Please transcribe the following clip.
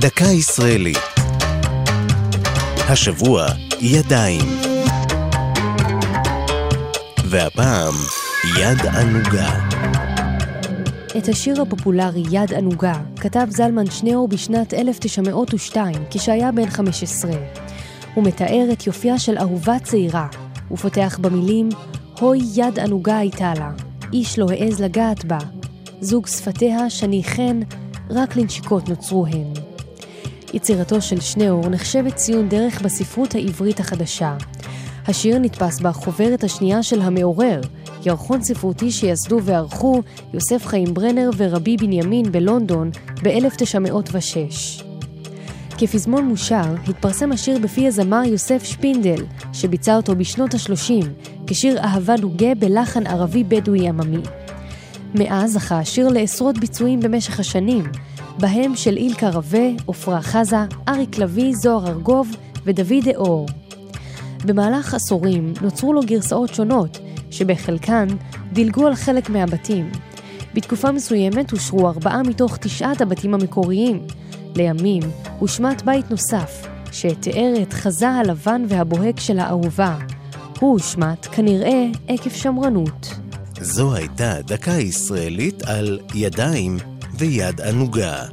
דקה ישראלית. השבוע, ידיים. והפעם, יד ענוגה. את השיר הפופולרי "יד ענוגה" כתב זלמן שניאור בשנת 1902, כשהיה בן 15. הוא מתאר את יופייה של אהובה צעירה, ופותח במילים "הוי יד ענוגה הייתה לה, איש לא העז לגעת בה, זוג שפתיה שני חן, רק לנשיקות נוצרו הן". יצירתו של שניאור נחשבת ציון דרך בספרות העברית החדשה. השיר נתפס בחוברת השנייה של המעורר, ירחון ספרותי שיסדו וערכו יוסף חיים ברנר ורבי בנימין בלונדון ב-1906. כפזמון מושר התפרסם השיר בפי הזמר יוסף שפינדל, שביצע אותו בשנות ה-30, כשיר אהבה נוגה בלחן ערבי בדואי עממי. מאז זכה השיר לעשרות ביצועים במשך השנים, בהם של אילקה רווה, עפרה חזה, אריק לביא, זוהר ארגוב ודוד דאור. במהלך עשורים נוצרו לו גרסאות שונות, שבחלקן דילגו על חלק מהבתים. בתקופה מסוימת אושרו ארבעה מתוך תשעת הבתים המקוריים. לימים הושמט בית נוסף, שתיאר את חזה הלבן והבוהק של האהובה. הוא הושמט כנראה עקב שמרנות. זו הייתה דקה ישראלית על ידיים ויד ענוגה.